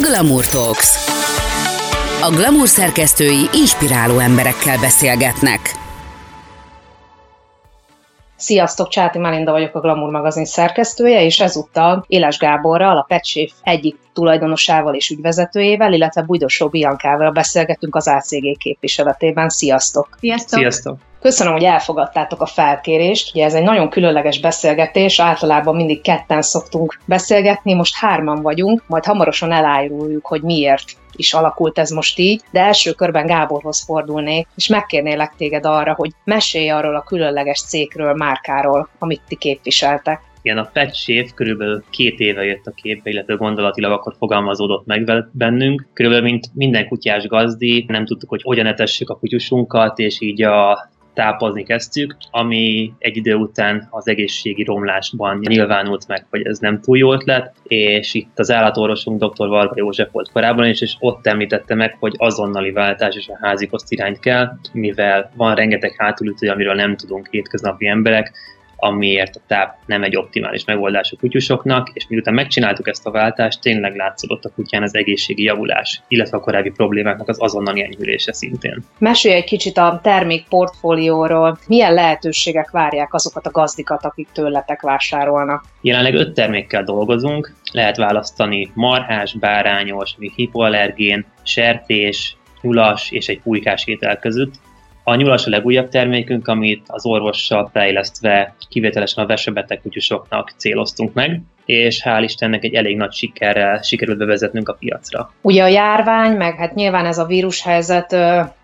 Glamour Talks. A Glamour szerkesztői inspiráló emberekkel beszélgetnek. Sziasztok, Csáti Melinda vagyok a Glamour magazin szerkesztője, és ezúttal Éles Gáborral, a Petséf egyik tulajdonosával és ügyvezetőjével, illetve Bújdosó Biankával beszélgetünk az ACG képviseletében. Sziasztok! Sziasztok! Sziasztok! Köszönöm, hogy elfogadtátok a felkérést. Ugye ez egy nagyon különleges beszélgetés, általában mindig ketten szoktunk beszélgetni, most hárman vagyunk, majd hamarosan eláruljuk, hogy miért is alakult ez most így, de első körben Gáborhoz fordulnék, és megkérnélek téged arra, hogy mesélj arról a különleges cégről, márkáról, amit ti képviseltek. Igen, a Pet Shave körülbelül két éve jött a képbe, illetve gondolatilag akkor fogalmazódott meg bennünk. Körülbelül, mint minden kutyás gazdi, nem tudtuk, hogy hogyan etessük a kutyusunkat, és így a tápozni kezdtük, ami egy idő után az egészségi romlásban nyilvánult meg, hogy ez nem túl jó ötlet, és itt az állatorvosunk dr. Varga József volt korábban is, és ott említette meg, hogy azonnali váltás és a házi irányt kell, mivel van rengeteg hátulütő, amiről nem tudunk hétköznapi emberek, amiért a táp nem egy optimális megoldás a kutyusoknak, és miután megcsináltuk ezt a váltást, tényleg látszott a kutyán az egészségi javulás, illetve a korábbi problémáknak az azonnali enyhülése szintén. Mesélj egy kicsit a termék portfólióról, milyen lehetőségek várják azokat a gazdikat, akik tőletek vásárolnak? Jelenleg öt termékkel dolgozunk, lehet választani marhás, bárányos, hipoallergén, sertés, nyulas és egy pulykás étel között. A nyulas a legújabb termékünk, amit az orvossal fejlesztve kivételesen a vesebeteg kutyusoknak céloztunk meg és hál' Istennek egy elég nagy sikerrel sikerült bevezetnünk a piacra. Ugye a járvány, meg hát nyilván ez a vírushelyzet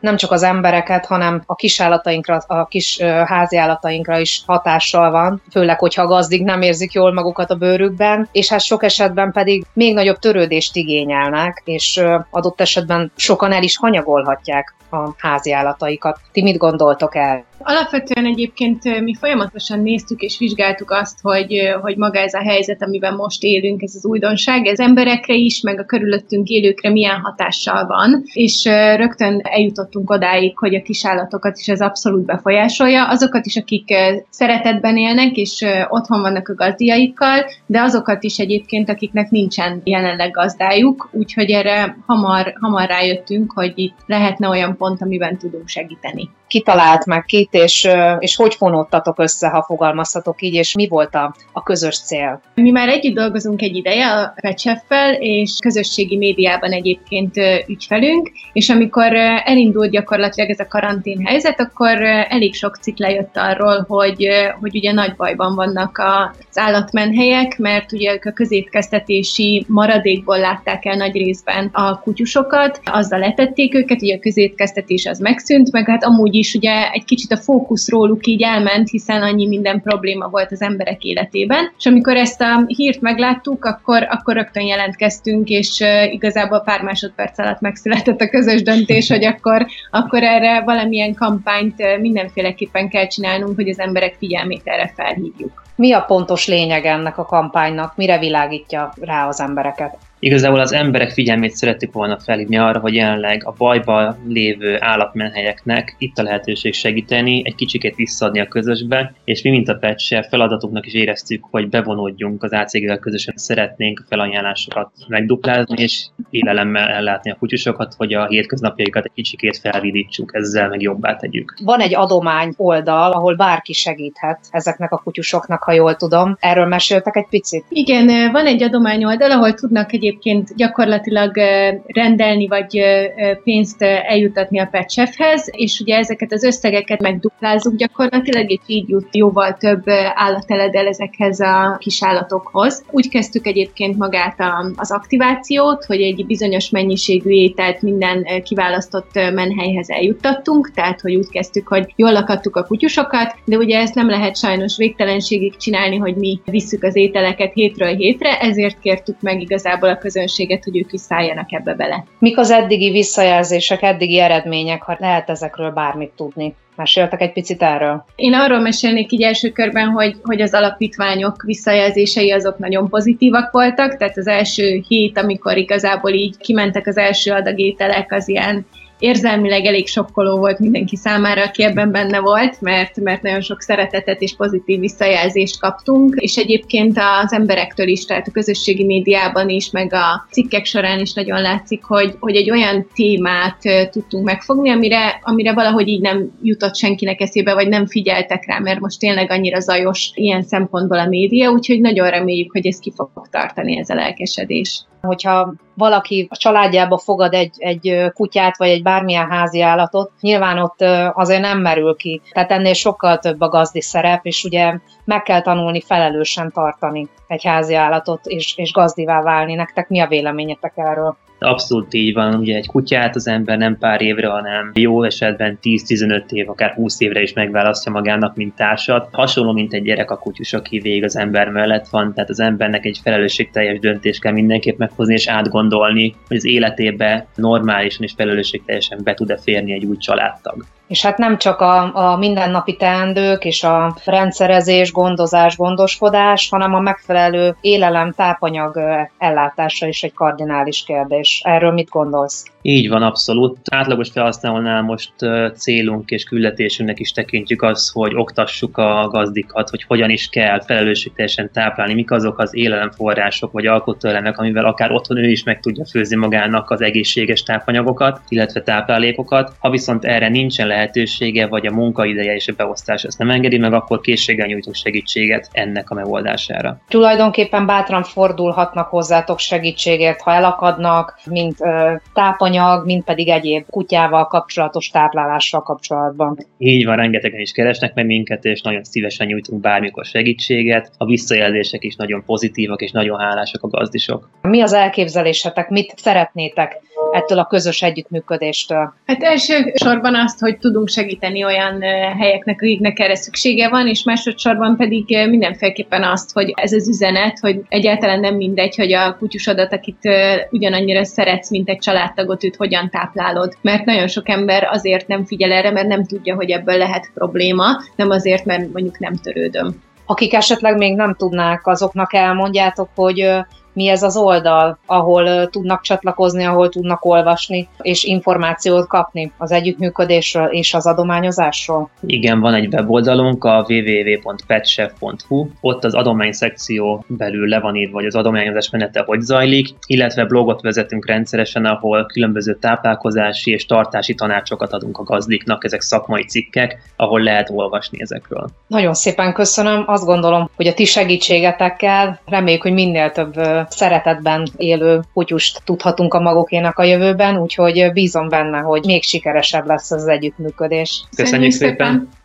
nem csak az embereket, hanem a kisallatainkra, a kis háziállatainkra is hatással van, főleg, hogyha a gazdik nem érzik jól magukat a bőrükben, és hát sok esetben pedig még nagyobb törődést igényelnek, és adott esetben sokan el is hanyagolhatják a háziállataikat. Ti mit gondoltok el? Alapvetően egyébként mi folyamatosan néztük és vizsgáltuk azt, hogy, hogy maga ez a helyzet, amiben most élünk, ez az újdonság, ez emberekre is, meg a körülöttünk élőkre milyen hatással van, és rögtön eljutottunk odáig, hogy a kisállatokat is ez abszolút befolyásolja, azokat is, akik szeretetben élnek, és otthon vannak a gazdiaikkal, de azokat is egyébként, akiknek nincsen jelenleg gazdájuk, úgyhogy erre hamar, hamar rájöttünk, hogy itt lehetne olyan pont, amiben tudunk segíteni. Kitalált meg kit, és, és hogy fonódtatok össze, ha fogalmazhatok így, és mi volt a, a közös cél? Mi már együtt dolgozunk egy ideje a Pecseffel, és közösségi médiában egyébként ügyfelünk, és amikor elindult gyakorlatilag ez a karantén helyzet, akkor elég sok cikk lejött arról, hogy, hogy ugye nagy bajban vannak az állatmenhelyek, mert ugye a közétkeztetési maradékból látták el nagy részben a kutyusokat, azzal letették őket, ugye a közétkeztetés az megszűnt, meg hát amúgy is ugye egy kicsit a fókusz róluk így elment, hiszen annyi minden probléma volt az emberek életében. És amikor ezt a hírt megláttuk, akkor, akkor rögtön jelentkeztünk, és igazából pár másodperc alatt megszületett a közös döntés, hogy akkor, akkor erre valamilyen kampányt mindenféleképpen kell csinálnunk, hogy az emberek figyelmét erre felhívjuk. Mi a pontos lényeg ennek a kampánynak? Mire világítja rá az embereket? Igazából az emberek figyelmét szerettük volna felhívni arra, hogy jelenleg a bajban lévő állatmenhelyeknek itt a lehetőség segíteni, egy kicsikét visszaadni a közösbe, és mi, mint a Petse, feladatunknak is éreztük, hogy bevonódjunk az ACG-vel közösen, szeretnénk a felajánlásokat megduplázni, és élelemmel ellátni a kutyusokat, hogy a hétköznapjaikat egy kicsikét felvidítsuk, ezzel meg jobbá tegyük. Van egy adomány oldal, ahol bárki segíthet ezeknek a kutyusoknak, ha jól tudom. Erről meséltek egy picit? Igen, van egy adomány oldal, ahol tudnak egy egyébként gyakorlatilag rendelni, vagy pénzt eljutatni a petchefhez, és ugye ezeket az összegeket megduplázzuk gyakorlatilag, és így jut jóval több állateledel ezekhez a kis. Úgy kezdtük egyébként magát az aktivációt, hogy egy bizonyos mennyiségű ételt minden kiválasztott menhelyhez eljuttattunk, tehát hogy úgy kezdtük, hogy jól lakadtuk a kutyusokat, de ugye ezt nem lehet sajnos végtelenségig csinálni, hogy mi visszük az ételeket hétről hétre, ezért kértük meg igazából a közönséget, hogy ők is szálljanak ebbe bele. Mik az eddigi visszajelzések, eddigi eredmények, ha lehet ezekről bármit tudni? Meséltek egy picit erről? Én arról mesélnék így első körben, hogy, hogy az alapítványok visszajelzései azok nagyon pozitívak voltak, tehát az első hét, amikor igazából így kimentek az első adagételek, az ilyen érzelmileg elég sokkoló volt mindenki számára, aki ebben benne volt, mert, mert nagyon sok szeretetet és pozitív visszajelzést kaptunk, és egyébként az emberektől is, tehát a közösségi médiában is, meg a cikkek során is nagyon látszik, hogy, hogy egy olyan témát tudtunk megfogni, amire, amire valahogy így nem jutott senkinek eszébe, vagy nem figyeltek rá, mert most tényleg annyira zajos ilyen szempontból a média, úgyhogy nagyon reméljük, hogy ez ki fog tartani ez a lelkesedés. Hogyha valaki a családjába fogad egy, egy kutyát, vagy egy bármilyen házi állatot, nyilván ott azért nem merül ki. Tehát ennél sokkal több a gazdi szerep, és ugye meg kell tanulni felelősen tartani egy házi állatot, és, és gazdivá válni. Nektek mi a véleményetek erről? Abszolút így van, ugye egy kutyát az ember nem pár évre, hanem jó esetben 10-15 év, akár 20 évre is megválasztja magának, mint társat. Hasonló, mint egy gyerek a kutyus, aki végig az ember mellett van, tehát az embernek egy felelősségteljes döntést kell mindenképp meghozni és átgondolni, hogy az életébe normálisan és felelősségteljesen be tud-e férni egy új családtag. És hát nem csak a, a mindennapi teendők és a rendszerezés, gondozás, gondoskodás, hanem a megfelelő élelem, tápanyag ellátása is egy kardinális kérdés. Erről mit gondolsz? Így van, abszolút. Átlagos felhasználónál most célunk és küldetésünknek is tekintjük az, hogy oktassuk a gazdikat, hogy hogyan is kell felelősségteljesen táplálni, mik azok az élelemforrások vagy alkotóelemek, amivel akár otthon ő is meg tudja főzni magának az egészséges tápanyagokat, illetve táplálékokat. Ha viszont erre nincsen lehetősége, vagy a munkaideje és a beosztás ezt nem engedi meg, akkor készséggel nyújtunk segítséget ennek a megoldására. Tulajdonképpen bátran fordulhatnak hozzátok segítségért, ha elakadnak, mint tápanyag, mint pedig egyéb kutyával kapcsolatos táplálással kapcsolatban. Így van, rengetegen is keresnek meg minket, és nagyon szívesen nyújtunk bármikor segítséget. A visszajelzések is nagyon pozitívak, és nagyon hálásak a gazdisok. Mi az elképzelésetek, mit szeretnétek ettől a közös együttműködéstől? Hát elsősorban azt, hogy tudunk segíteni olyan helyeknek, akiknek erre szüksége van, és másodszorban pedig mindenféleképpen azt, hogy ez az üzenet, hogy egyáltalán nem mindegy, hogy a kutyusodat, akit ugyanannyira szeretsz, mint egy családtagot, őt hogyan táplálod. Mert nagyon sok ember azért nem figyel erre, mert nem tudja, hogy ebből lehet probléma, nem azért, mert mondjuk nem törődöm. Akik esetleg még nem tudnák, azoknak elmondjátok, hogy mi ez az oldal, ahol tudnak csatlakozni, ahol tudnak olvasni, és információt kapni az együttműködésről és az adományozásról? Igen, van egy weboldalunk, a www.petchef.hu, ott az adomány szekció belül le van írva, hogy az adományozás menete hogy zajlik, illetve blogot vezetünk rendszeresen, ahol különböző táplálkozási és tartási tanácsokat adunk a gazdiknak, ezek szakmai cikkek, ahol lehet olvasni ezekről. Nagyon szépen köszönöm, azt gondolom, hogy a ti segítségetekkel reméljük, hogy minél több szeretetben élő kutyust tudhatunk a magokénak a jövőben, úgyhogy bízom benne, hogy még sikeresebb lesz az együttműködés. Köszönjük szépen! szépen.